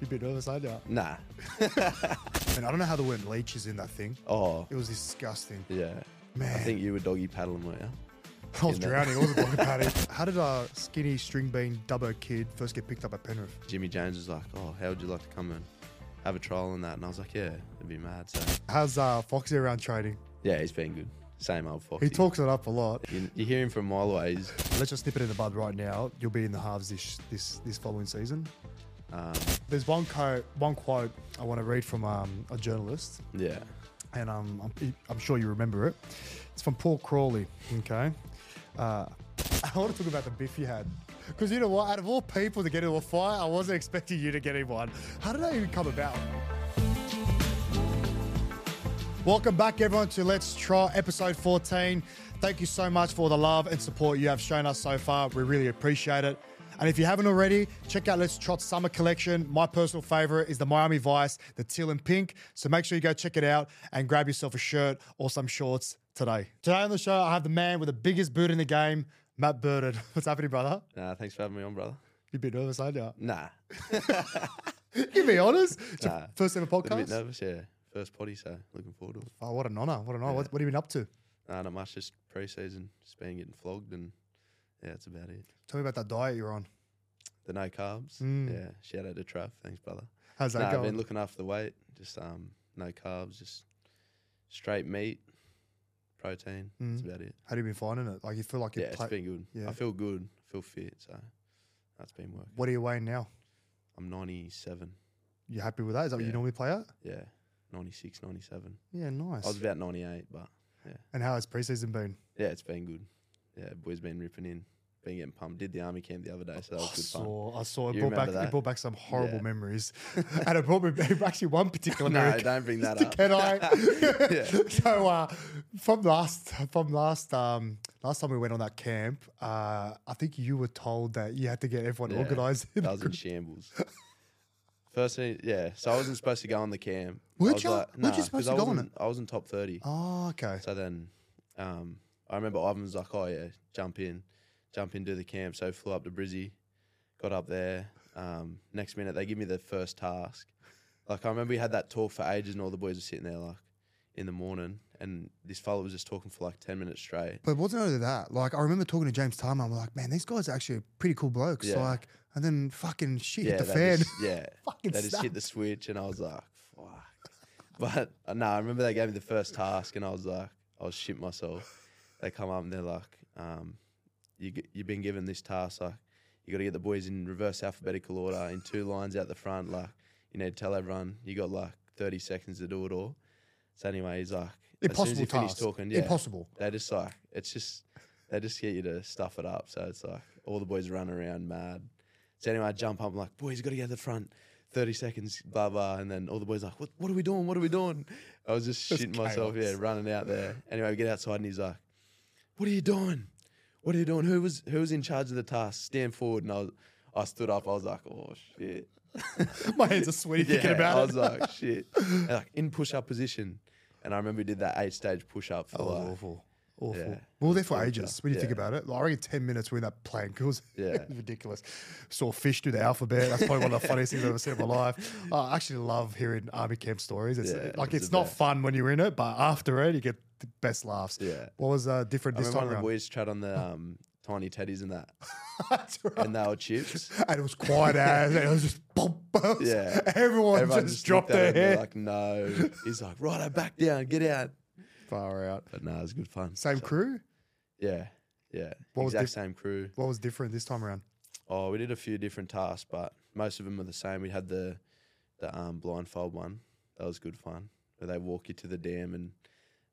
You a bit nervous, aren't you? Nah. Man, I don't know how the word leech is in that thing. Oh, It was disgusting. yeah. Man. I think you were doggy paddling, weren't you? I was drowning. I wasn't talking about it. How did a skinny string bean dubbo kid first get picked up at Penrith? Jimmy Jones was like, "Oh, how would you like to come and have a trial in that?" And I was like, "Yeah, it'd be mad." So How's uh, Foxy around trading? yeah, he's been good. Same old Foxy. He talks it up a lot. You, you hear him from a mile away. Let's just nip it in the bud right now. You'll be in the halves this this this following season. Um, There's one quote, one quote I want to read from um, a journalist, yeah, and um, I'm, I'm sure you remember it. It's from Paul Crawley. Okay, uh, I want to talk about the biff you had. Because you know what? Out of all people to get into a fight, I wasn't expecting you to get in one. How did that even come about? Welcome back, everyone, to Let's Trot episode 14. Thank you so much for the love and support you have shown us so far. We really appreciate it. And if you haven't already, check out Let's Trot Summer Collection. My personal favorite is the Miami Vice, the teal and pink. So make sure you go check it out and grab yourself a shirt or some shorts today. Today on the show, I have the man with the biggest boot in the game, Matt Burton. What's happening, brother? nah. Thanks for having me on, brother. You a bit nervous, aren't you? Nah, You be honest. It's Nah. first ever podcast. a bit nervous. Yeah, first potty, so looking forward to it. Oh, what an honor! What an honor! What, what have you been up to? Nah, not much. Just pre-season, just been getting flogged, and yeah, that's about it. Tell me about that diet you're on. The no carbs. Mm. Yeah, shout out to Trav. Thanks, brother. How's that Nah, I've been looking after the weight. Just um, no carbs, just straight meat, protein. That's Mm. about it. How have you been finding it? Like you feel like Yeah, you're it's pla- been good. yeah. I feel good. I feel fit. So that's been working. What are you weighing now? I'm 97. You happy with that? Is that what you normally play at? Yeah, 96, 97. Yeah, nice. I was about 98, but yeah. and how has preseason been? yeah, it's been good. Yeah, boys been ripping in, been getting pumped. Did the army camp the other day, so that I was good fun. saw, I saw. It You brought back. remember It brought back some horrible Yeah. memories, and it brought me actually one particular. No, memory. don't bring that up. Can I? So uh, from last from last um, last time we went on that camp, uh, I think you were told that you had to get everyone Yeah, organised. I was in shambles. First thing, yeah. So I wasn't supposed to go on the camp. I Weren't was you? like, Weren't you nah, supposed to I go on wasn't- I was in top 30. Oh, okay. So then, um, I remember Ivan was like, "Oh yeah, jump in, jump into the camp." So flew up to Brizzy, got up there. Um, next minute, they give me the first task. Like I remember we had that talk for ages, and all the boys were sitting there like in the morning, and this fella was just talking for like ten minutes straight. But it wasn't only that. Like I remember talking to James Tarman. I'm like, man, these guys are actually pretty cool blokes. Yeah. Like, and then fucking shit yeah, hit the fan. Just, yeah, Fucking they just hit the switch, and I was like, "Fuck!" But uh, no, I remember they gave me the first task, and I was like, I was shit myself. They come up and they're like, um, you, you've been given this task, like you got to get the boys in reverse alphabetical order in two lines out the front. Like you need to tell everyone you got like thirty seconds to do it all." So anyway, he's like, as soon as Impossible task. talking, yeah, Impossible. they just like it's just they just get you to stuff it up. So it's like all the boys run around mad. So anyway, I jump up, I'm like, boys, you got to get to the front. 30 seconds, blah, blah. And then all the boys are like, what, what are we doing? What are we doing? I was just Just shitting myself, yeah, running out there. Anyway, we get outside and he's like, what are you doing? What are you doing? Who was who was in charge of the task? Stand forward. And I was, I stood up. I was like, oh, shit. My hands are sweaty thinking Yeah, about I it. was like, shit. And, like in push up position. And I remember we did that eight stage push up for That was like, awful. Awful. Yeah. We were there for ages when you think about it. Like, I reckon 10 minutes we're in that plank. It was, Yeah. ridiculous. Saw fish do the alphabet. That's probably one of the funniest things I've ever seen in my life. I actually love hearing army camp stories. It's Yeah, like, it's it's not best. fun when you're in it, but after it, you get the best laughs. Yeah. What was uh, different I this remember time one of the around? boys tried on the um, tiny teddies and that, That's right. and they were chips. And it was quiet as it was just bump, bump. Yeah. Everyone, Everyone just, just dropped their head. Like no, he's like, right, I back down, get out. Far out. But no, it was good fun. Same So, crew. Yeah, yeah, What was exact diff- same crew. What was different this time around? Oh, we did a few different tasks, but most of them were the same. We had the the um, blindfold one. That was good fun. Where they walk you to the dam and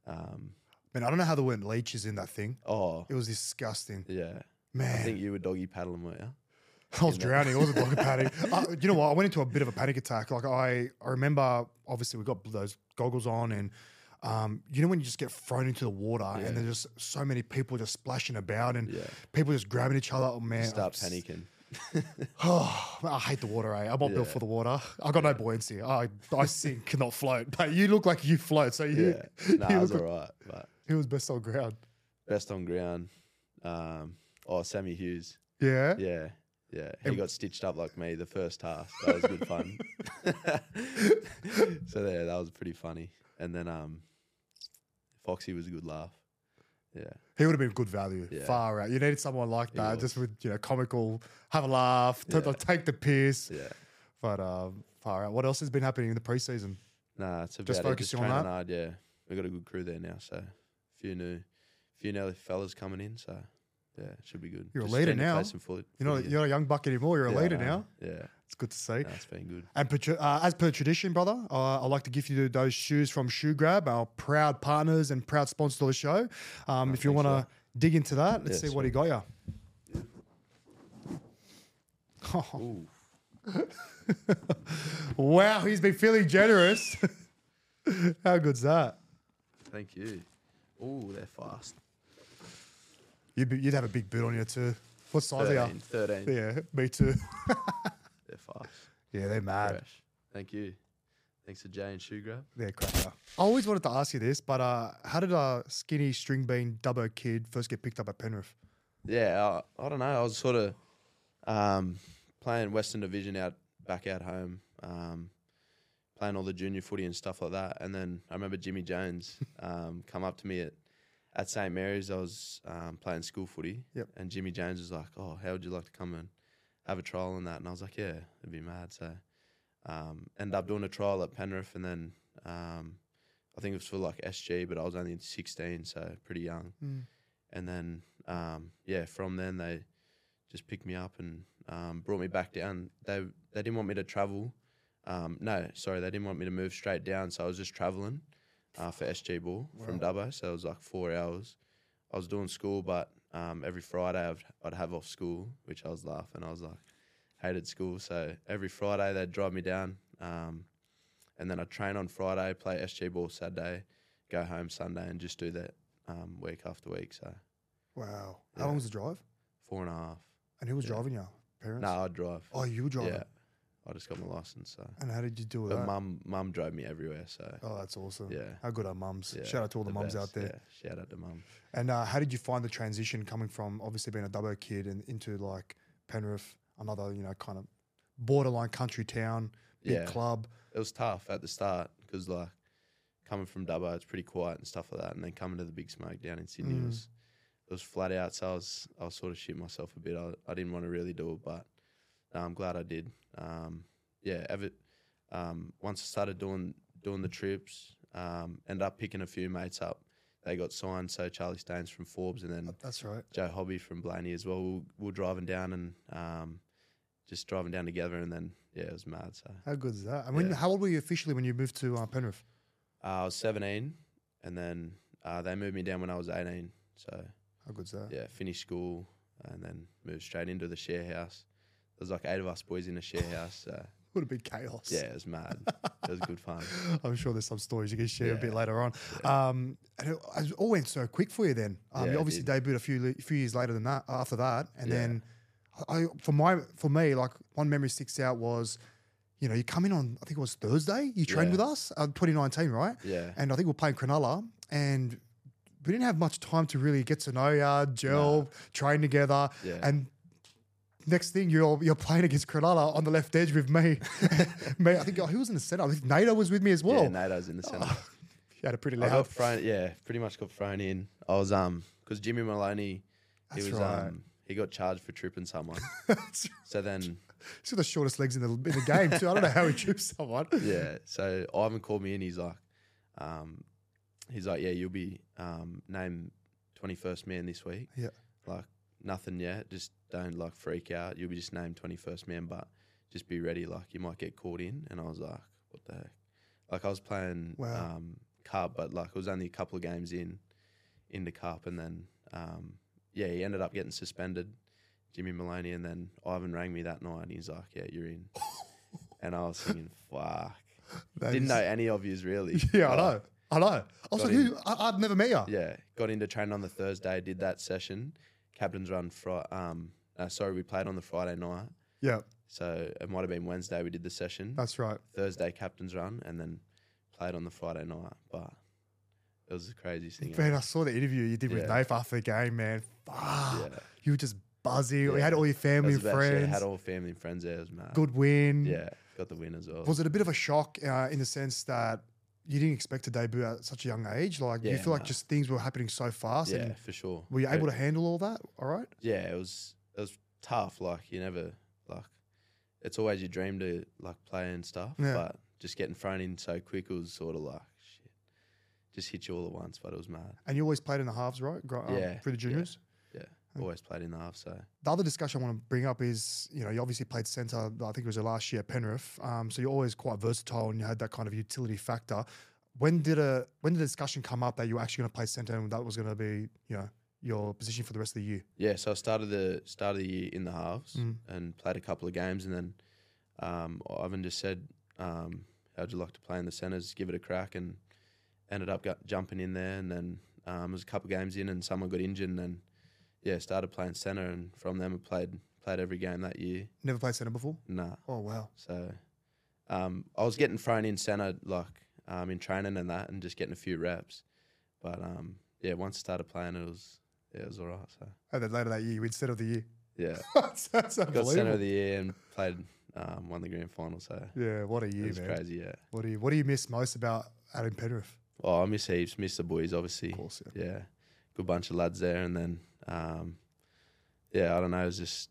um, Man, I don't know how there weren't leeches in that thing. oh It was disgusting. yeah. Man, I think you were doggy paddling, weren't you? I was drowning. I wasn't dog panic. Uh, you know what? I went into a bit of a panic attack. Like I, I remember, obviously, we got those goggles on, and um, you know when you just get thrown into the water, and there's just so many people just splashing about, and Yeah. people just grabbing each other. Oh man, Start panicking. Oh, I hate the water. Eh? I'm not built for the water. I got no buoyancy. I, I sink, cannot float. But you look like you float. So you, Yeah, nah, you was all right. But he was best on ground. best on ground. Um, oh, Sammy Hughes. Yeah. Yeah, yeah. He And- got stitched up like me the first half. That was good fun. so yeah, that was pretty funny. And then um, Foxy was a good laugh. Yeah, He would have been good value. Yeah. Far out. You needed someone like He that, just with you know comical, have a laugh, t- Yeah. take the piss. yeah. But um, far out. What else has been happening in the preseason? Nah, it's about Just focusing on that? hard. Yeah, we got a good crew there now. So few new, few new fellas coming in. So yeah, it should be good. You're a leader getting to play now. You're not, you're not a young buck anymore. You're a Yeah, leader now. Yeah, It's good to see. that's been good. And per, uh, as per tradition, brother, uh, I'd like to give you those shoes from Shoe Grab, our proud partners and proud sponsor of the show. Um, if you want to dig into that, let's Yeah, see what he got you. Ooh, Wow, he's been feeling generous. How good's that? thank you. Oh, they're fast. You'd, be, you'd have a big boot on you too. What size are 13, 13. Yeah, me too. They're fast. yeah, they're mad. Fresh. Thank you. Thanks to Jay and Shoe Grab. They're cracker. I always wanted to ask you this, but uh, how did a skinny string bean Dubbo kid first get picked up at Penrith? Yeah, I, I don't know. I was sort of um, playing Western Division out back out home, um, playing all the junior footy and stuff like that. And then I remember Jimmy Jones um, come up to me at at St Mary's. I was um, playing school footy, Yep. and Jimmy Jones was like, "Oh, how would you like to come and have a trial in that?" And I was like, "Yeah, it'd be mad." So um, ended up doing a trial at Penrith, and then um, I think it was for like SG, but I was only 16, so pretty young. And then um, yeah, from then they just picked me up and um, brought me back down. They they didn't want me to travel. Um, no, sorry, they didn't want me to move straight down, so I was just traveling uh, for SG Ball from Dubbo. So it was like four hours. I was doing school, but um, every Friday I'd, I'd have off school, which I was laughing. I was like, hated school. So every Friday they'd drive me down, um, and then I'd train on Friday, play SG Ball Saturday, go home Sunday, and just do that um, week after week. So Wow. How long was the drive? four and a half. And who was driving you? Parents? No, I'd drive. Oh, you were driving. yeah, I just got my license. So, And how did you do with but that? mum, mum drove me everywhere. So, Oh, that's awesome. Yeah. How good are mums? yeah, Shout out to all the, mums best, out there. Yeah, shout out to mum. And uh, how did you find the transition coming from obviously being a Dubbo kid and into like Penrith, another, you know, kind of borderline country town, big Yeah. club? It was tough at the start because like coming from Dubbo, it's pretty quiet and stuff like that, and then coming to the big smoke down in Sydney Mm. was it was flat out. So I was I was sort of shitting myself a bit. I, I didn't want to really do it, but I'm glad I did. Um, yeah, ever, um, once I started doing doing the trips, um, ended up picking a few mates up. They got signed, so Charlie Staines from Forbes, and then That's right. Joe Hobby from Blayney as well. We were, we were driving down and um, just driving down together, and then yeah, it was mad. So How good is that? I mean, Yeah. how old were you officially when you moved to uh, Penrith? uh, I was 17, and then uh, they moved me down when I was 18. So How good's that? yeah, finished school and then moved straight into the share house. There's like eight of us boys in a share house. So Would have been chaos. yeah, it was mad. it was good fun. I'm sure there's some stories you can share a bit later on. Um, and it, all went so quick for you then. Um, Yeah, you obviously debuted a few few years later than that. After that, and Yeah. then I, for my for me, like one memory sticks out was, you know, you come in on I think it was Thursday. You trained Yeah. with us, uh, 2019, right? Yeah. And I think we are playing Cronulla, and we didn't have much time to really get to know you, gel, train together, Yeah. and. Next thing you're you're playing against Cronulla on the left edge with me. Mate, I think who was in the center? I think Nato was with me as well. yeah, Nato's in the centre. He had a pretty I got thrown. Yeah, pretty much got thrown in. I was um because Jimmy Maloney, he That's was right. um he got charged for tripping someone. So then he's got the shortest legs in the, in the game too. I don't know how he trips someone. yeah, so Ivan called me in. he's like, um, he's like, yeah, you'll be um, named twenty first man this week. Yeah. Like nothing yet. Just don't like freak out. You'll be just named twenty first man, but just be ready. Like you might get caught in. And I was like, what the heck? Like I was playing Wow. um, cup, but like it was only a couple of games in in the cup, and then um, yeah, he ended up getting suspended. Jimmy Maloney, and then Ivan rang me that night. and He's like, "Yeah, you're in," and I was thinking, "Fuck." That Didn't is- know any of yous really. Yeah, I know. I know. I was like, in. who? I, I've never met you. Yeah, got into training on the Thursday, did that session, captain's run. Fri- um, uh, sorry, we played on the Friday night, Yeah, so it might have been Wednesday we did the session. that's right. Thursday captain's run, and then played on the Friday night. But it was the craziest thing. Man, I saw the interview you did with Yeah. Nath after the game, man. Fuck. Yeah. You were just buzzing. You Yeah. had all your family and about to say, friends. had all family and friends there. It was mad. Good win. Yeah, got the win as well. Was it a bit of a shock uh, in the sense that you didn't expect to debut at such a young age? Like, do you Yeah, feel like just things were happening so fast? yeah, for sure. were you able to handle all that? All right. yeah, it was it was tough. Like you never like it's always your dream to like play and stuff. Yeah. But just getting thrown in so quick was sort of like shit. Just hit you all at once, but it was mad. And you always played in the halves, right? Gro- um, Yeah, Through the yeah. juniors? Yeah. Always played in the half, so The other discussion I want to bring up is, you know, you obviously played centre, I think it was your last year at Penrith. Um, so you're always quite versatile and you had that kind of utility factor. When did a when did the discussion come up that you were actually going to play centre and that was going to be, you know, your position for the rest of the year? yeah, so I started the start of the year in the halves Mm. and played a couple of games and then um, Ivan just said, um, how'd you like to play in the centres, give it a crack and ended up got, jumping in there and then um, was a couple of games in and someone got injured and then yeah, started playing centre and from them I played played every game that year. Never played centre before? Nah. Oh, wow. So um, I was getting thrown in centre like um, in training and that and just getting a few reps. But um, yeah, once I started playing it was it was all right. So And then later that year, you win centre of the year. yeah. that's, that's Got centre of the year and played um, won the grand final. So yeah, what a year, it was man. crazy. Yeah. What do you What do you miss most about out in Penrith? Oh, I miss heaps. Miss the boys, obviously. Of course, yeah. Yeah, good bunch of lads there, and then um, yeah, I don't know. It was just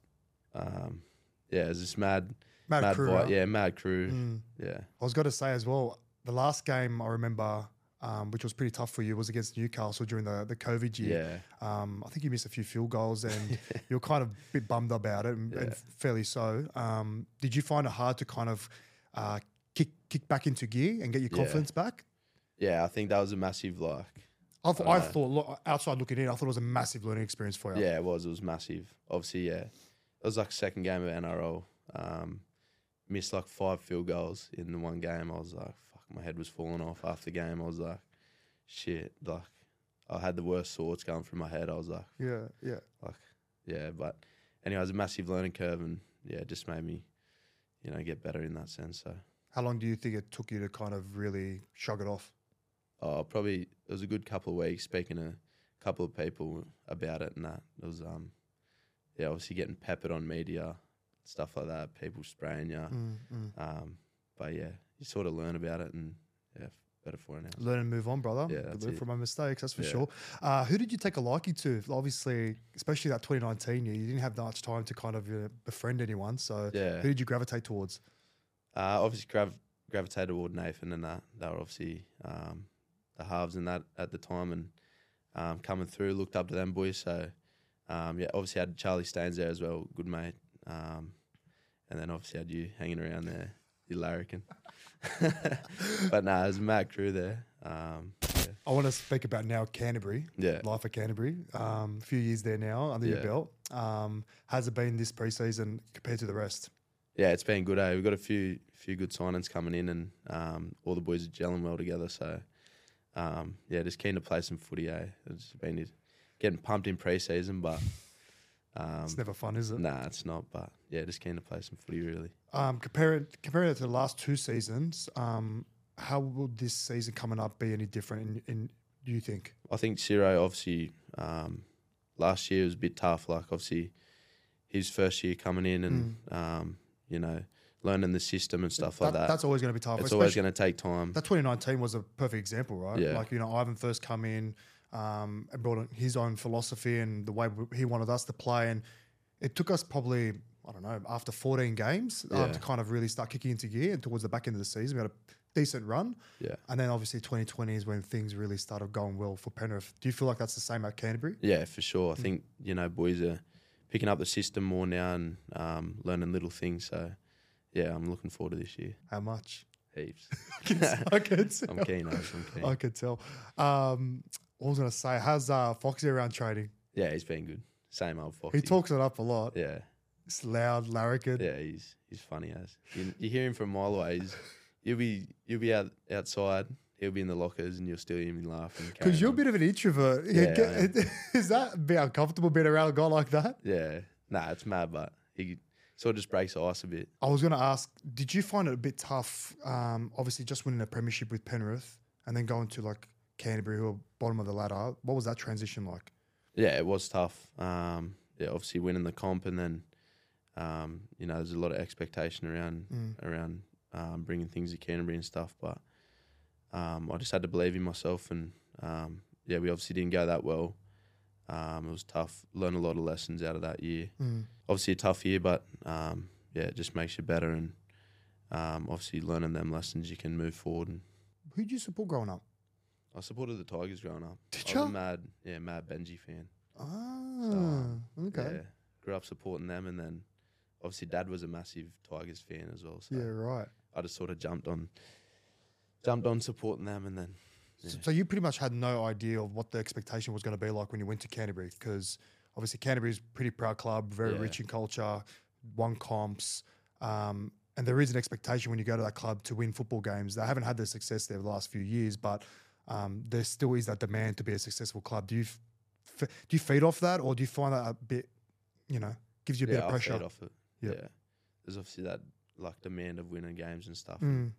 um, yeah, it was just mad, Mad, crew. Yeah, mad crew. Mm. Yeah, I was going to say as well, the last game I remember, um, which was pretty tough for you, was against Newcastle during the, the COVID year. yeah. Um, I think you missed a few field goals and you're kind of a bit bummed about it, and, and fairly so. Um, did you find it hard to kind of uh, kick kick back into gear and get your Yeah. confidence back? Yeah, I think that was a massive like. I, th- I I thought, lo- outside looking in, I thought it was a massive learning experience for you. Yeah, it was. It was massive. Obviously, yeah. It was like second game of NRL. Um, missed like five field goals in the one game. I was like, my head was falling off after the game. I was like, shit, like I had the worst thoughts going through my head. I was like, yeah, yeah. like, yeah. But anyway, it was a massive learning curve, and yeah, it just made me, you know, get better in that sense. So, How long do you think it took you to kind of really shrug it off? oh, probably it was a good couple of weeks speaking to a couple of people about it, and that it was, um, yeah, obviously getting peppered on media, stuff like that, people spraying you. Mm, mm. Um, but yeah, you sort of learn about it, and yeah, better for now. Learn and move on, brother. Yeah, that's learn from my mistakes, that's for Yeah. sure. Uh, who did you take a liking to? Obviously, especially that 2019 year, you didn't have that much time to kind of uh, befriend anyone. So, Yeah. who did you gravitate towards? Uh, obviously, grav- gravitated toward Nathan and that. They were obviously um, the halves in that at the time and um, coming through. Looked up to them boys. So um, yeah, obviously had Charlie Staines there as well, good mate. Um, and then obviously had you hanging around there, you larrikin. but nah, it was a mad crew there. Um, yeah. I want to speak about now Canterbury, Yeah. life at Canterbury. Um, a few years there now under your belt. Um, has it been this preseason compared to the rest? Yeah, it's been good. Eh? We've got a few few good signings coming in, and um, all the boys are gelling well together. So, um, yeah, just keen to play some footy. Eh? It's been getting pumped in pre-season, but um, It's never fun, is it? nah, it's not. But yeah, just keen to play some footy. Really. Um, compare it, compare it to the last two seasons. Um, how will this season coming up be any different? In, in do you think? I think Ciro obviously um, last year was a bit tough. Like obviously his first year coming in and um, you know learning the system and stuff like that. That's always going to be tough. it's always going to take time. That 2019 was a perfect example, right? Yeah. Like, you know, Ivan first come in um, and brought in his own philosophy and the way he wanted us to play. And it took us probably I don't know after 14 games uh, Yeah. to kind of really start kicking into gear. And towards the back end of the season, we had a decent run. Yeah. And then obviously 2020 is when things really started going well for Penrith. Do you feel like that's the same at Canterbury? Yeah, for sure. Mm. I think you know boys are picking up the system more now and um, learning little things. So yeah, I'm looking forward to this year. How much? Heaps. I can tell. I'm keen. I'm keen. I can tell. Um, what was going to say? How's uh, Foxy around training? Yeah, he's been good. Same old Foxy. He talks it up a lot. Yeah, It's loud, larrikin. yeah, he's he's funny as you, you hear him from a mile away. He's, you'll be you'll be out outside. He'll be in the lockers and you'll still hear him laughing. Because you're a bit of an introvert. Yeah, Yeah, get- is that be uncomfortable being around a guy like that? Yeah, nah, it's mad, but he sort of just breaks the ice a bit. I was going to ask, did you find it a bit tough? Um, obviously, just winning a premiership with Penrith and then going to like Canterbury, who are bottom of the ladder. What was that transition like? Yeah, it was tough. Um, yeah, obviously winning the comp, and then um, you know there's a lot of expectation around around um, bringing things to Canterbury and stuff. But um, I just had to believe in myself, and um, yeah, we obviously didn't go that well. Um, it was tough. Learned a lot of lessons out of that year. Obviously a tough year, but um, yeah, it just makes you better, and um, obviously learning them lessons, you can move forward. And Who did you support growing up? I supported the Tigers growing up. Did I was a mad, yeah, mad Benji fan. Ah, okay. Yeah, grew up supporting them, and then obviously dad was a massive Tigers fan as well. So Yeah, right. I just sort of jumped on, jumped on supporting them, and then So, so you pretty much had no idea of what the expectation was going to be like when you went to Canterbury, because obviously Canterbury is a pretty proud club, very Yeah. rich in culture, won comps, um, and there is an expectation when you go to that club to win football games. They haven't had the success there the last few years, but um, there still is that demand to be a successful club. Do you f- do you feed off that, or do you find that a bit, you know, gives you a bit yeah, of I pressure? off it. Yeah. Yeah, there's obviously that like demand of winning games and stuff. Mm. And,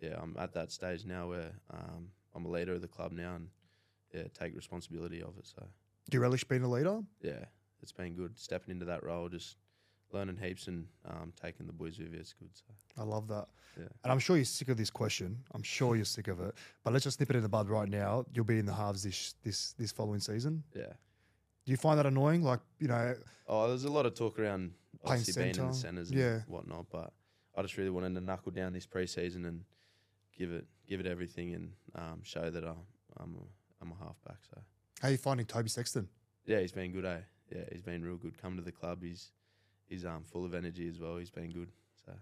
yeah, I'm at that stage now where um, I'm a leader of the club now, and yeah, take responsibility of it. So Do you relish being a leader? yeah, it's been good stepping into that role, just learning heaps and um, taking the boys with you. It's good. So I love that. Yeah. And I'm sure you're sick of this question. I'm sure you're sick of it. But let's just nip it in the bud right now. You'll be in the halves this this this following season. yeah. Do you find that annoying? Like, you know, Oh, there's a lot of talk around Playing obviously being in the centres and yeah. whatnot, but I just really wanted to knuckle down this preseason and give it give it everything and um, show that I, I'm a, I'm a halfback. So how are you finding Toby Sexton? yeah, he's been good. Eh? Yeah, he's been real good. Come to the club, he's he's um full of energy as well. He's been good. So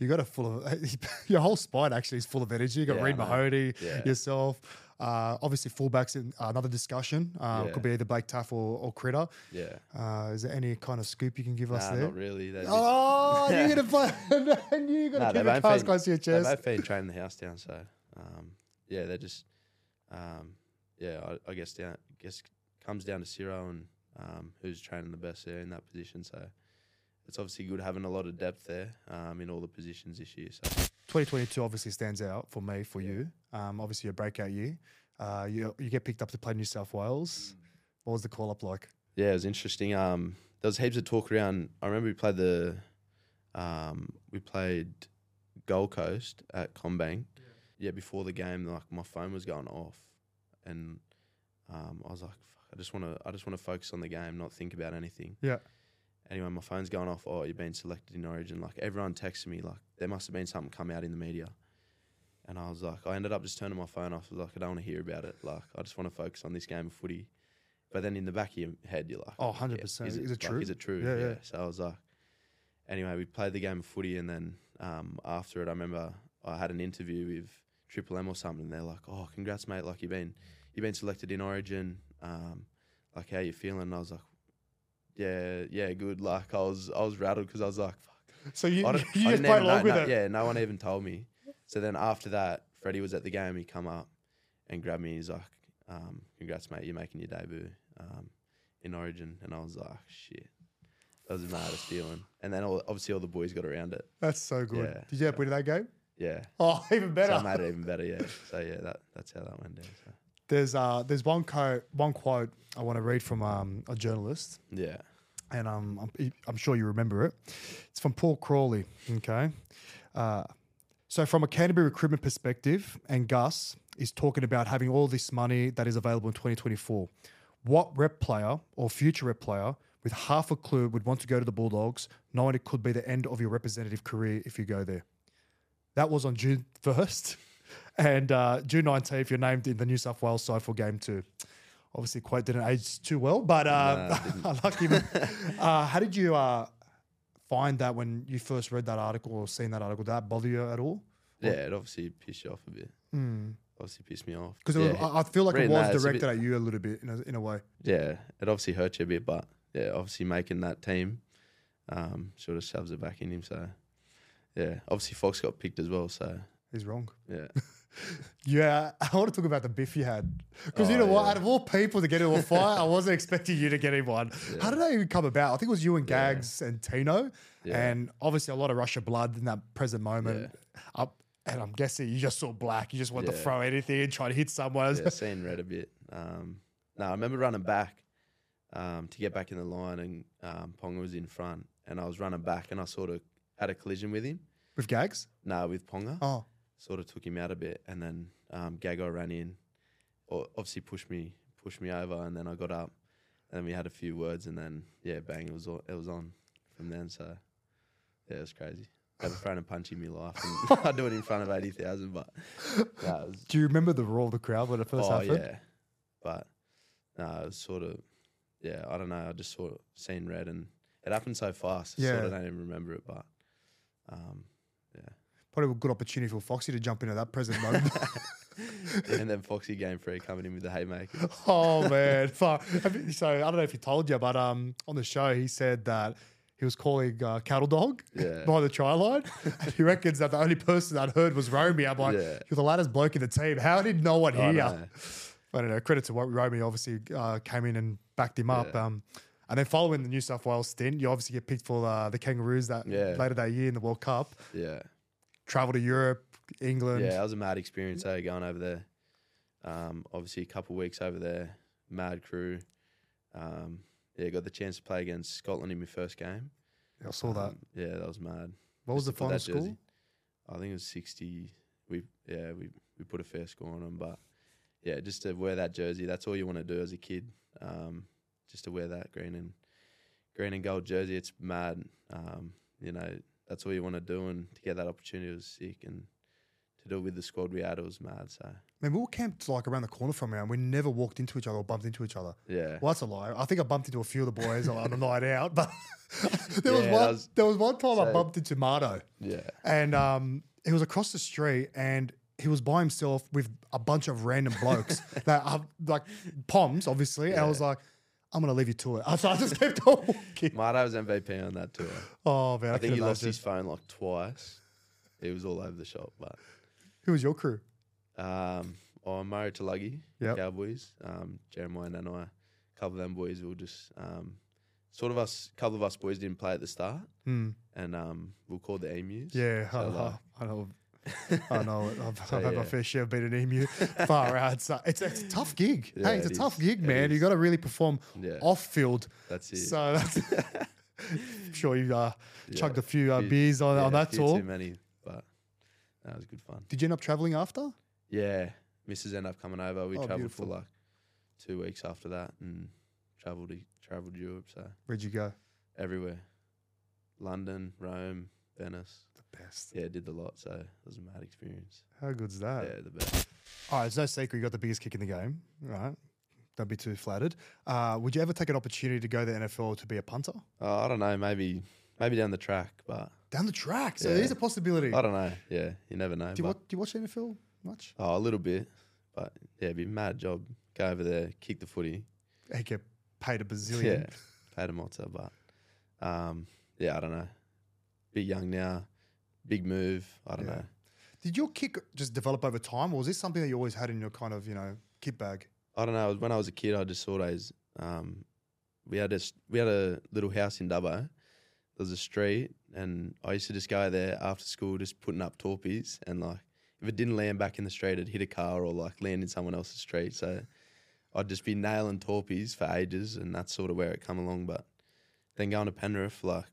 You got a full of your whole spine actually is full of energy. You got Yeah, Reed I. Mahoney, Yeah. yourself. Uh, obviously, fullbacks in uh, another discussion. Uh, Yeah. Could be either Blake Taaffe or, or Critter. yeah, Uh, is there any kind of scoop you can give us there? not really. They just- Oh, you're gonna play. and you're gonna Nah, keep they've your cards close to your They've both been training the house down, so um, yeah, they're just um, yeah. I, I guess down guess comes down to Ciro and um, who's training the best there in that position. So it's obviously good having a lot of depth there um, in all the positions this year. So 2022 obviously stands out for me, for you. Um, obviously, a breakout year. Uh, you, you get picked up to play New South Wales. What was the call up like? yeah, it was interesting. Um, there was heaps of talk around. I remember we played the um, we played Gold Coast at CommBank. Yeah. before the game, like my phone was going off, and um, I was like, Fuck, I just want to, I just want to focus on the game, not think about anything. Yeah. Anyway, my phone's going off. Oh, you've been selected in Origin. Like everyone texted me, like there must have been something come out in the media, and I was like, I ended up just turning my phone off. I was like, I don't want to hear about it. Like I just want to focus on this game of footy. But then in the back of your head, you're like, Oh, 100%. Is it like, true? Is it true? Yeah, yeah. So I was like, anyway, we played the game of footy, and then um, after it, I remember I had an interview with Triple M or something. And they're like, "Oh, congrats, mate! Like you've been you've been selected in Origin. Um, like how you feeling?" And I was like, "Yeah, yeah, good." Like I was I was rattled because I was like, "Fuck." So you, I you I just played know- along with no- it. Yeah, no one even told me. So then after that, Freddie was at the game. He come up and grabbed me. He's like, um, "Congrats, mate! You're making your debut um, in Origin." And I was like, "Shit." That was the maddest feeling. And then all, obviously all the boys got around it. That's so good. Yeah. Did you have win that game? Yeah. Oh, even better. So I made it even better, yeah. So yeah, that, that's how that went down. So. There's uh, there's one quote, one quote I want to read from um, a journalist, Yeah. and um, I'm, I'm sure you remember it. It's from Paul Crawley. Okay, uh, so from a Canterbury recruitment perspective, and Gus is talking about having all this money that is available in 2024. What rep player or future rep player with half a clue would want to go to the Bulldogs, knowing it could be the end of your representative career if you go there. That was on June 1st. And uh, June 19th, you're named in the New South Wales side for game two. Obviously, quite didn't age too well, but uh, lucky. man. uh, how did you uh, find that when you first read that article or seen that article? Did that bother you at all? Yeah, it obviously pissed you off a bit. Obviously pissed me off. Because yeah, I I feel like it was that, directed bit- at you a little bit in a, in a way. yeah, it obviously hurt you a bit, but yeah, obviously making that team um, sort of shoves it back in him. So yeah, obviously Fox got picked as well. So He's wrong. yeah, Yeah, I want to talk about the biff you had because you Oh, know what? yeah. Out of all people to get into a fight, I wasn't expecting you to get in one. How did that even come about? I think it was you and Gags and Tino, Yeah. and obviously a lot of Russia blood in that present moment. Up, and I'm guessing you just saw black. You just wanted to throw anything and try to hit someone. yeah, seeing red a bit. Um, no, I remember running back um, to get back in the line, and um, Ponga was in front, and I was running back, and I sort of had a collision with him. With Gags? No, with Ponga. Oh, sort of took him out a bit, and then um, Gagai ran in, or obviously pushed me pushed me over, and then I got up, and we had a few words, and then yeah, bang, it was all, it was on from then. So yeah, it was crazy. Thrown a punch in my life, and I do it in front of eighty thousand, but it was, do you remember the roar of the crowd when it first oh happened? yeah, but no, it was sort of yeah, I don't know, I just sort of seen red, and it happened so fast, I sort Yeah. of don't even remember it, but um, yeah. Probably a good opportunity for Foxy to jump into that present moment. and then Foxy game free coming in with the haymaker. Oh man! Fuck. So I don't know if he told you, but um, on the show he said that he was calling uh, cattle dog Yeah. by the try line. he reckons that the only person that heard was Romy. I'm like, Yeah. you're the laddest bloke in the team. How did no one hear? I know. But anyway, credit to what Romy obviously uh, came in and backed him up. Yeah. Um, and then following the New South Wales stint, you obviously get picked for uh, the Kangaroos that Yeah. later that year in the World Cup. Yeah. Travel to Europe, England. Yeah, that was a mad experience eh, going over there. Um, obviously, a couple of weeks over there, mad crew. Um, yeah, got the chance to play against Scotland in my first game. I saw that. Um, yeah, that was mad. What was the Just put final score? I think it was sixty. We yeah we we put a fair score on them, but yeah, just to wear that jersey, that's all you want to do as a kid. Um, just to wear that green and green and gold jersey, it's mad. Um, you know, that's all you want to do, and to get that opportunity was sick, and to do it with the squad we had, it was mad. So Man, we all camped like around the corner from here and we never walked into each other or bumped into each other. yeah, Well, that's a lie. I think I bumped into a few of the boys on a night out, but there was one. was- there was one time I bumped into Mardo, yeah, and um, he was across the street, and he was by himself with a bunch of random blokes that are like poms, obviously. And I was like, I'm gonna leave you to it. So I just kept on walking. Marto was MVP on that tour. Oh man, I, I think can he lost his phone like twice. It was all over the shop, but Who was your crew? Um, I'm married to Luggy, Yep. Cowboys. Um, Jeremiah and I, a couple of them boys We'll just um, sort of us, A couple of us boys didn't play at the start, Hmm. and um, we'll call the Emus. Yeah, So, I, like, I know. I know. I've, So, I've had my yeah. fair share of being an emu. Far out. It's, a- it's, it's a tough gig. Yeah, hey, it's a it tough gig, man. You is. got to really perform Yeah. off field. that's it. So that's. I'm sure you uh, chugged a few uh, few- beers on, on that tour. Too many, but that was good fun. Did you end up traveling after? Yeah, Mrs. ended up coming over. We Oh, travelled beautiful. for like two weeks after that, and travelled travelled Europe. So Where'd you go? everywhere, London, Rome, Venice. Best. Yeah, did the lot. So it was a mad experience. How good's that? Yeah, the best. All right, it's no secret you got the biggest kick in the game, right? Don't be too flattered. Uh, would you ever take an opportunity to go to the NFL to be a punter? Oh, I don't know. Maybe maybe down the track, but Down the track. So Yeah. there's a possibility. I don't know. Yeah, you never know. do, you watch, do you watch the NFL much? oh, a little bit, but yeah, it'd be a mad job. Go over there, kick the footy. He get paid a bazillion. Yeah, paid a mozza, but um, yeah, I don't know. Bit young now, big move. I don't Yeah. know. Did your kick just develop over time, or was this something that you always had in your kind of, you know, kit bag? I don't know. When I was a kid, I just I. Um, we had a we had a little house in Dubbo. There was a street, and I used to just go there after school, just putting up torpies, and like if it didn't land back in the street, it'd hit a car or like land in someone else's street. So I'd just be nailing torpies for ages, and that's sort of where it come along. But then going to Penrith, like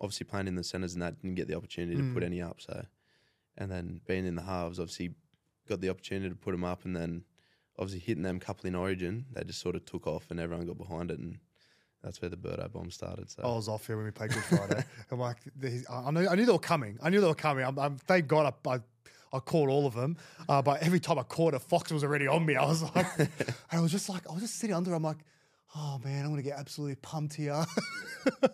obviously playing in the centres and that didn't get the opportunity to put Mm. any up. So and then being in the halves, obviously got the opportunity to put them up, and then obviously hitting them couple in Origin, they just sort of took off, and everyone got behind it, and that's where the Burto bomb started. So I was off here when we played Good Friday. I'm like, I knew, I knew they were coming. I knew they were coming. I'm, I'm, thank God I, I, I caught all of them. Uh, but every time I caught a fox was already on me. I was like, and I was just like, I was just sitting under. I'm like, oh man, I'm gonna get absolutely pumped here.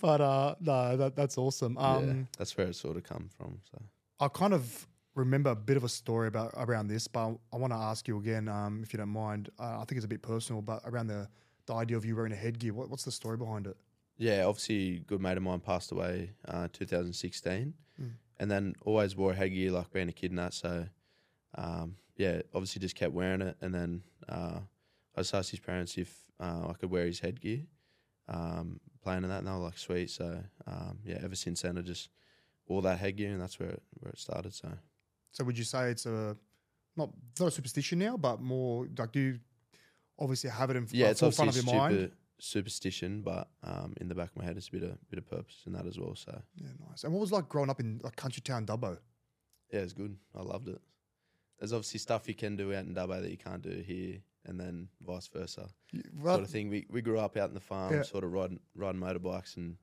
but uh, no, that, that's awesome. Um, yeah, that's where it sort of come from. So I kind of remember a bit of a story about around this, but I want to ask you again, um, if you don't mind. Uh, I think it's a bit personal, but around the the idea of you wearing a headgear. What, what's the story behind it? yeah, obviously, a good mate of mine passed away uh, 2016, and then always wore a headgear like being a kid and that. So um, yeah, obviously just kept wearing it, and then uh, I just asked his parents if uh, I could wear his headgear, um, playing in that, and they were like, "Sweet." So um, yeah, ever since then, I just wore that headgear, and that's where it, where it started. So So would you say it's a not not a superstition now, but more like do you obviously have it in yeah, uh, it's forefront of your super mind? superstition, but um, in the back of my head, it's a bit of bit of purpose in that as well. So Yeah, nice. And what was it like growing up in like country town Dubbo? yeah, it's good. I loved it. There's obviously stuff you can do out in Dubbo that you can't do here, and then vice versa, Well, sort of thing. We we grew up out in the farm, Yeah. sort of riding riding motorbikes and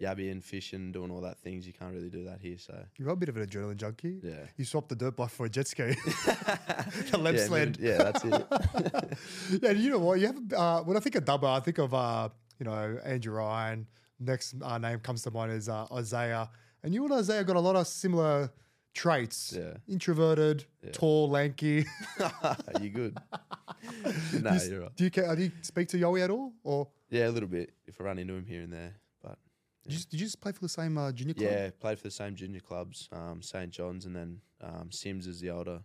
yabbying, fishing, doing all that things. You can't really do that here. So you're a bit of an adrenaline junkie. yeah, You swapped the dirt bike for a jet ski, the lap yeah, sled. Yeah, that's it. yeah, you know what? You have uh, when I think of Dubbo, I think of uh, you know Andrew Ryan. Next uh, name comes to mind is uh, Isaah, and you and Isaah got a lot of similar traits. Yeah. Introverted, tall, lanky. Are you good? no, you, you're right. do you do you speak to Yowie at all, or Yeah, a little bit. If I run into him here and there, but did, you, did you just play for the same uh, junior club? Yeah, played for the same junior clubs, um, St John's, and then um, CYMS is the older,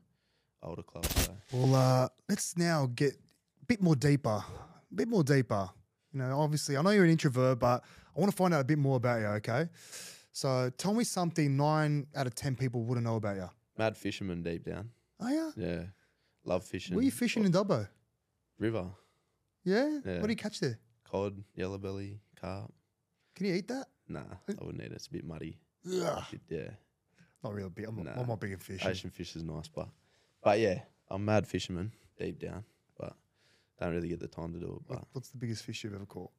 older club. So. Well, uh, let's now get a bit more deeper, a bit more deeper. You know, obviously, I know you're an introvert, but I want to find out a bit more about you. Okay, so tell me something nine out of ten people wouldn't know about you. Mad fisherman deep down. Oh yeah, Yeah, love fishing. were you fishing in Dubbo? River, Yeah? Yeah. What do you catch there? cod, yellow belly, carp. Can you eat that? Nah, I wouldn't eat it. It's a bit muddy. Ugh. Yeah, Not real big. I'm, not, Nah. I'm not big in fish. ocean fish is nice, but but yeah, I'm mad fisherman deep down, but don't really get the time to do it. But What's the biggest fish you've ever caught?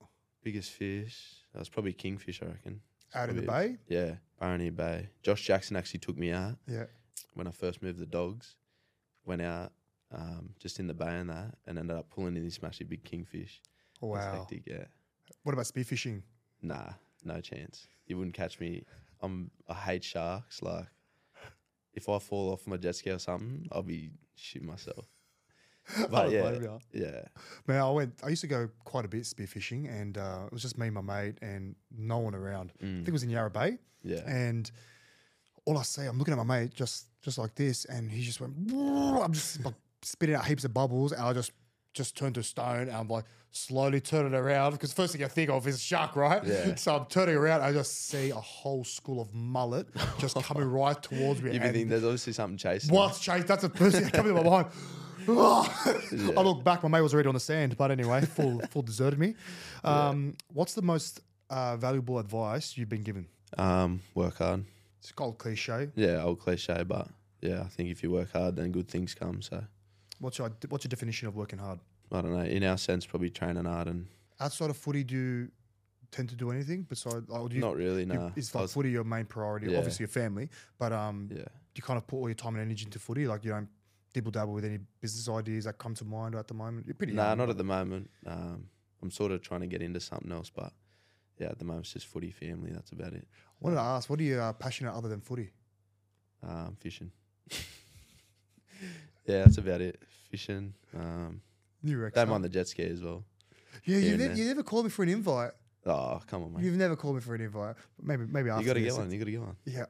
biggest fish, that was probably kingfish, I reckon. Out in the bay? Yeah, Botany Bay. Josh Jackson actually took me out. Yeah. when I first moved the dogs, went out um, just in the bay and that, and ended up pulling in this massive big kingfish. Wow. hectic, yeah. What about spearfishing? Nah, no chance. You wouldn't catch me. I'm I hate sharks. Like, if I fall off my jet ski or something, I'll be shitting myself. But yeah, yeah, Man, I went. I used to go quite a bit spearfishing, and uh, it was just me and my mate, and no one around. I think it was in Yarra Bay, yeah. and all I see, I'm looking at my mate just just like this, and he just went. "Whoa." I'm just like spitting out heaps of bubbles, and I just just turned to stone, and I'm like slowly turning around because first thing I think of is shark, right? Yeah. So I'm turning around, I just see a whole school of mullet just coming right towards me. You think there's obviously something chasing. What's chasing? That's the first thing that comes to my mind. I look back, my mate was already on the sand, but anyway, full full deserted me. Um, What's the most uh, valuable advice you've been given? Um, work hard. It's called cliche. Yeah, old cliche, but yeah, I think if you work hard, then good things come. So What's your what's your definition of working hard? I don't know. In our sense, probably training hard and Outside of footy, do you tend to do anything besides? Or do you, not really. you- No, is I like was- footy your main priority? Yeah. Obviously, your family, but um, yeah. do you kind of put all your time and energy into footy? Like you don't dibble dabble with any business ideas that come to mind at the moment. You're pretty. Nah, young, not at the moment. Um, I'm sort of trying to get into something else, but yeah, at the moment it's just footy, family. That's about it. I wanted to ask, what are you uh, passionate other than footy? Um, fishing. yeah, that's about it. Fishing. Um, New Rex. don't mind the jet ski as well. Yeah, you, ne- you never called me for an invite. Oh, come on, mate. You've never called me for an invite. Maybe maybe after You got to get one. You got to get one. Yeah.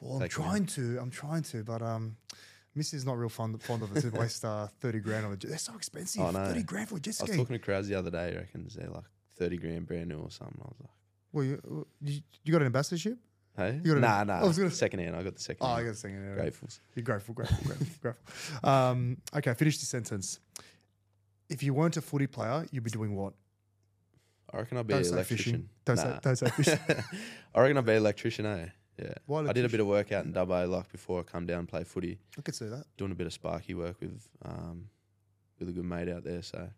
Well, I'm Take trying to. I'm trying to, but um, Missy is not real fond fond of it to waste uh, thirty grand on a jet. They're so expensive. I know. Thirty grand for a jet I was talking to Krause the other day. He reckons they're like 30 grand brand new or something. I was like, Well, you, you you got an ambassadorship? hey? You got nah, an- nah. I was gonna- second hand. I got the second Oh, I got to sing it. Gratefuls. You're grateful, grateful, grateful, grateful. Um, okay, finish the sentence. If you weren't a footy player, you'd be doing what? I reckon I'd be Don't an say fishing. electrician. Don't say- Nah. don't say fishing. I reckon I'd be an electrician, eh? Yeah. Why I did a bit of work out in Dubbo like before I come down and play footy. I could see that. doing a bit of sparky work with um, with a good mate out there. So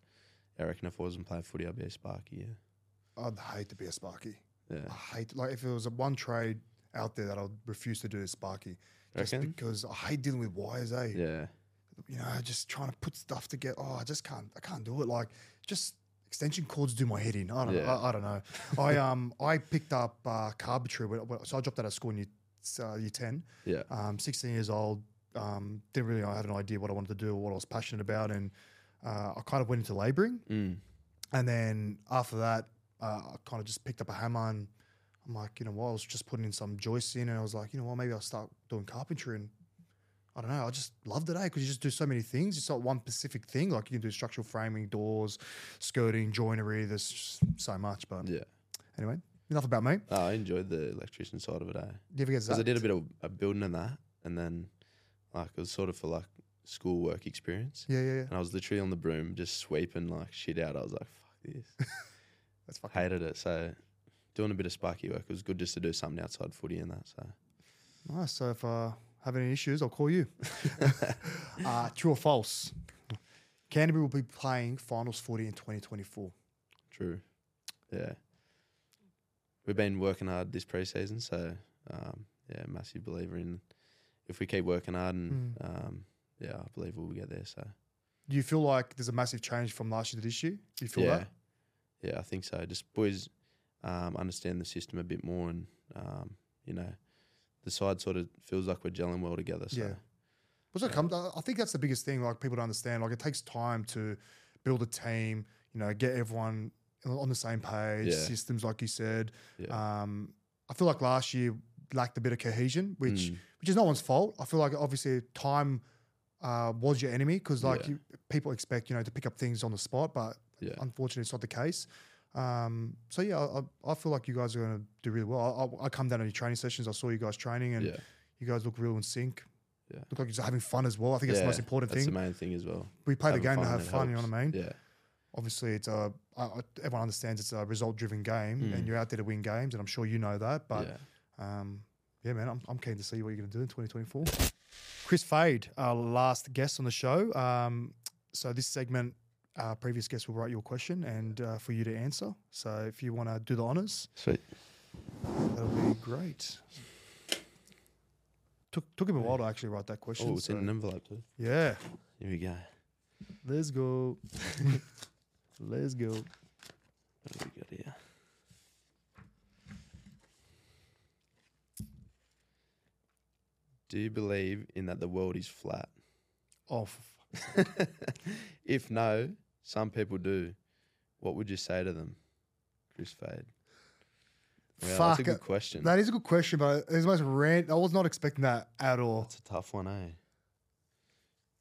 I reckon if I wasn't playing footy, I'd be a sparky. Yeah. I'd hate to be a Sparky. Yeah. I hate like if there was a one trade out there that I'd refuse to do is Sparky, just Reckon? because I hate dealing with wires. Eh? Yeah. You know, just trying to put stuff together. Oh, I just can't. I can't do it. Like just extension cords do my head in. I don't. know. Yeah. I, I don't know. I um I picked up uh, carpentry. So I dropped out of school in year, uh, year ten. Yeah. Um, 16 years old. Um, didn't really have an idea what I wanted to do or what I was passionate about, and uh, I kind of went into labouring. Mm. And then after that, uh, I kind of just picked up a hammer and I'm like, you know what, I was just putting in some joists in and I was like, you know what, maybe I'll start doing carpentry and I don't know, I just loved it, eh? Because you just do so many things. It's not one specific thing. Like you can do structural framing, doors, skirting, joinery. There's just so much. But Yeah. anyway, enough about me. Oh, I enjoyed the electrician side of it, eh? Do you ever get Because I did a bit of a building and that, and then like it was sort of for like school work experience. Yeah, yeah, yeah. And I was literally on the broom just sweeping like shit out. I was like, fuck this. That's fucking Hated it. So doing a bit of sparky work, it was good just to do something outside footy and that. So nice. So if I have any issues, I'll call you. uh, true or false? Canterbury will be playing finals footy in 2024. true. Yeah. We've been working hard this preseason, so um, yeah, massive believer in if we keep working hard and um, yeah, I believe we'll get there. So Do you feel like there's a massive change from last year to this year? Do you feel yeah, that? yeah, I think so. Just boys um, understand the system a bit more, and um, you know, the side sort of feels like we're gelling well together. So Yeah. What's come? I think that's the biggest thing. Like people don't understand. Like it takes time to build a team. You know, get everyone on the same page. Yeah. Systems, like you said. yeah, Um, I feel like last year lacked a bit of cohesion, which Mm. which is no one's fault. I feel like obviously time uh, was your enemy because like Yeah. you, people expect you know to pick up things on the spot, but Yeah. unfortunately it's not the case. Um, so yeah, I, I feel like you guys are going to do really well. I, I come down to your training sessions. I saw you guys training, and yeah, you guys look real in sync. Yeah. Look like you're having fun as well. I think that's the most important That's thing. That's the main thing as well. we play the game to have fun. You know what I mean? Yeah, Obviously, it's a everyone understands it's a result-driven game, Mm. and you're out there to win games, and I'm sure you know that. But yeah. um, yeah, man, I'm, I'm keen to see what you're going to do in 2024. Kris Fade, our last guest on the show. Um, so this segment, our previous guest will write you a question and uh, for you to answer. So if you want to do the honors, Sweet. that'll be great. Took took him a while to actually write that question. Oh, it's in an envelope too. yeah, Here we go. let's go. let's go. What have we got here? Do you believe in that the world is flat? Oh, if no, some people do. What would you say to them, Kris Fade? Yeah, that's a good question. that is a good question, but it's the most rant. I was not expecting that at all. It's a tough one, eh?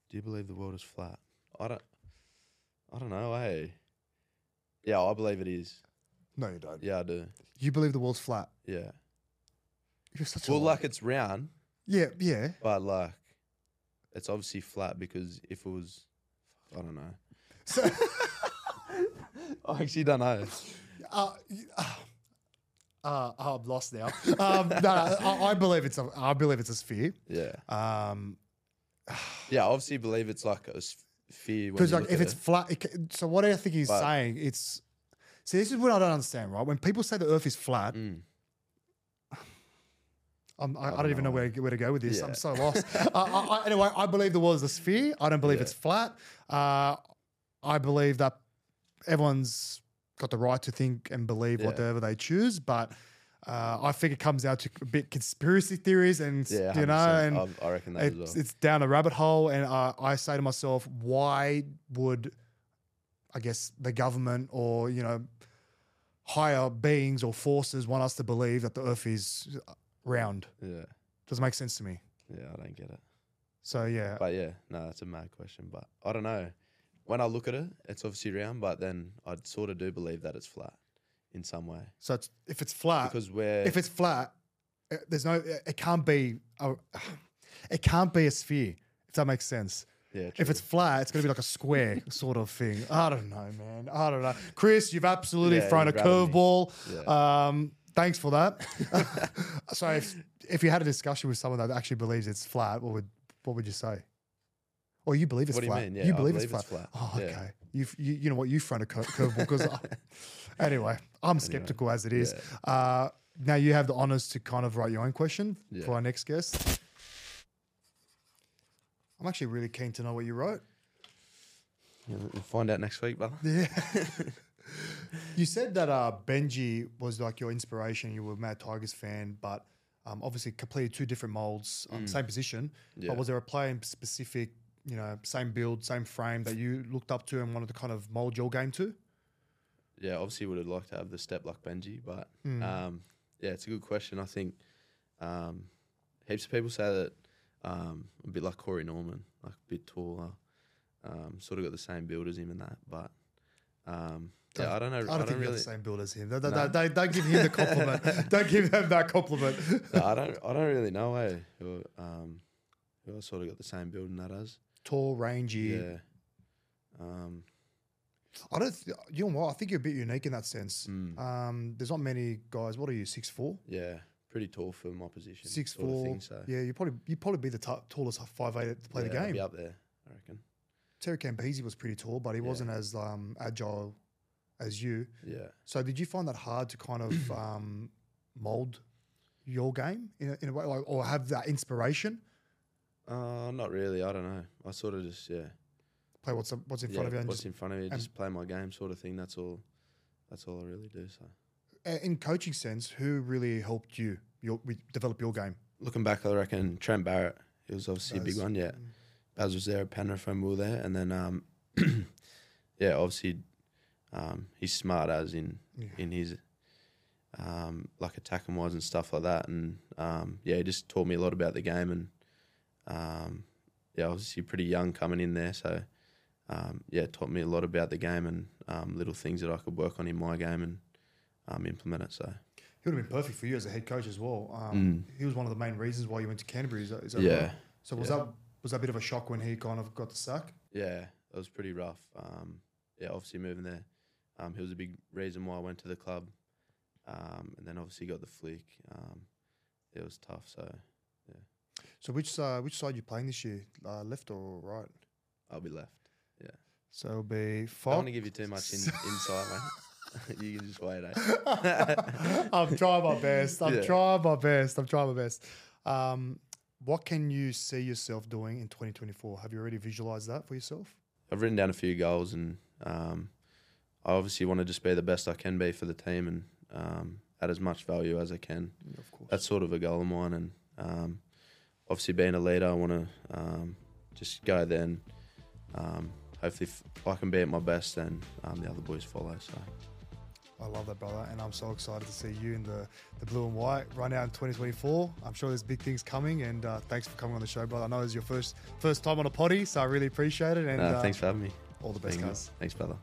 Do you believe the world is flat? I don't. I don't know, eh? Yeah, I believe it is. No, you don't. Yeah, I do. You believe the world's flat. Yeah. You're such Well, liar. like it's round, yeah, yeah. but like it's obviously flat because if it was, I don't know. So, I actually don't know. uh, uh, uh, I'm lost now. Um, no, I, I believe it's a. I believe it's a sphere. Yeah. Um, Yeah, I obviously believe it's like a sphere. because like if it's flat, it, ca- so what I think he's But- saying, it's. See, this is what I don't understand, right? When people say the Earth is flat, Mm. I'm, I, I, don't even know where, where to go with this. Yeah. I'm so lost. uh, I, I, anyway, I believe the world is a sphere. I don't believe it's flat. Uh, I believe that everyone's got the right to think and believe Yeah. whatever they choose, but uh, I think it comes out to a bit conspiracy theories and yeah, you know, and I, I reckon that as it's, well. it's down a rabbit hole. And I, I say to myself, why would I guess the government or you know higher beings or forces want us to believe that the Earth is round? Yeah, Doesn't make sense to me. yeah, I don't get it. So yeah, But yeah, no, that's a mad question. But I don't know. When I look at it, it's obviously round, but then I sort of do believe that it's flat in some way so it's, if it's flat, because we're if it's flat, uh, there's no, it it can't be, a, it can't be a sphere. If that makes sense. yeah, If it's flat, it's gonna be like a square sort of thing. I don't know, man. I don't know. Kris, you've absolutely Yeah, thrown a you've rattled me. curveball. Yeah. Um, thanks for that. so if, if you had a discussion with someone that actually believes it's flat, what would what would you say? Or you believe it's What do you flat? mean? Yeah, you I believe, believe it's it's flat. flat. Oh, Yeah. okay. You've, you you know what? You thrown a cur- curveball because anyway, I'm skeptical as it is. Uh, now you have the honors to kind of write your own question Yeah. for our next guest. I'm actually really keen to know what you wrote. We'll find out next week, brother. Yeah. you said that uh, Benji was like your inspiration. You were a Mad Tigers fan, but um, obviously completely two different molds, um, same position. Yeah. But was there a player in specific, you know, same build, same frame that you looked up to and wanted to kind of mold your game to? Yeah, obviously would have liked to have the step like Benji, but Hmm. um, yeah, it's a good question. I think um, heaps of people say that um, a bit like Corey Norman, like a bit taller, um, sort of got the same build as him and that, but um, yeah, I don't know. I don't, I think don't you really. the same build as him. Don't, don't- No. don't- don't give him the compliment. don't give them that compliment. no, I don't. I don't really know. Eh, who, um, who I sort of got the same build and that as. Tall, rangy. Yeah. Um, I don't. Th- you know what? I think you're a bit unique in that sense. Mm. Um, there's not many guys. What are you? Six four. yeah, pretty tall for my position. Six four. Thing, so Yeah, you probably you probably be the t- tallest five eight to play yeah, the game. Be up there, I reckon. Terry Campese was pretty tall, but he Yeah. wasn't as um, agile as you. Yeah. So did you find that hard to kind of um, mold your game in a, in a way, like, or have that inspiration? Uh, not really. I don't know. I sort of just yeah. Play what's what's in yeah, front of you. And what's just, in front of me, just play my game, sort of thing. That's all. That's all I really do. So in coaching sense, who really helped you your, develop your game? looking back, I reckon Trent Barrett. He was obviously a big one. Yeah, Mm. Baz was there at Penrith when we were there, and then um, yeah, obviously, um, he's smart as in Yeah. in his um, like attacking wise and stuff like that, and um, yeah, he just taught me a lot about the game, and um, yeah, obviously pretty young coming in there, so um, yeah, taught me a lot about the game and um, little things that I could work on in my game and um, implement it. So He would have been perfect for you as a head coach as well. Um, Mm. He was one of the main reasons why you went to Canterbury. Is that, is that yeah, right? So was yeah. that was that a bit of a shock when he kind of got the sack? Yeah, it was pretty rough. Um, yeah, obviously moving there, um, he was a big reason why I went to the club, um, and then obviously got the flick. Um, it was tough. So So which uh, which side you playing this year? Uh, left or right? I'll be left. Yeah. So it'll be I don't want to give you too much in, insight, mate. you can just wait. Eh? I'm trying my best. I'm Yeah. trying my best. I'm trying my best. Um, what can you see yourself doing in 2024? Have you already visualized that for yourself? I've written down a few goals, and um, I obviously want to just be the best I can be for the team and um, add as much value as I can. Of course. that's sort of a goal of mine. And um, obviously, being a leader, I want to um, just go there and um, hopefully, if I can be at my best, then um, the other boys follow. So I love that, brother, and I'm so excited to see you in the, the blue and white run out in 2024. I'm sure there's big things coming, and uh, thanks for coming on the show, brother. I know it's your first first time on a potty, so I really appreciate it. And uh, uh, thanks for having me. all the best, guys. Thanks, brother.